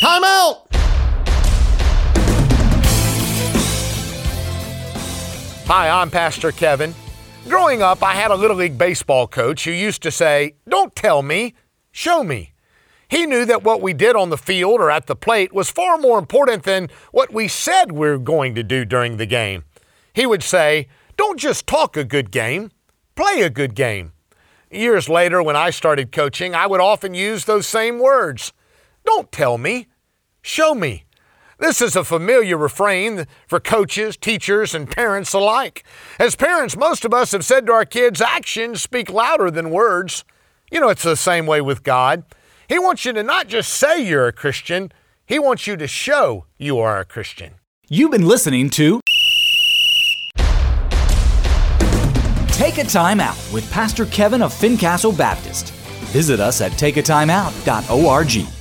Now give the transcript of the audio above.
Time out! Hi, I'm Pastor Kevin. Growing up, I had a Little League baseball coach who used to say, Don't tell me, show me. He knew that what we did on the field or at the plate was far more important than what we said we were going to do during the game. He would say, Don't just talk a good game, play a good game. Years later, when I started coaching, I would often use those same words. Don't tell me, show me. This is a familiar refrain for coaches, teachers, and parents alike. As parents, most of us have said to our kids, actions speak louder than words. You know, it's the same way with God. He wants you to not just say you're a Christian, He wants you to show you are a Christian. You've been listening to Take a Time Out with Pastor Kevin of Fincastle Baptist. Visit us at takeatimeout.org.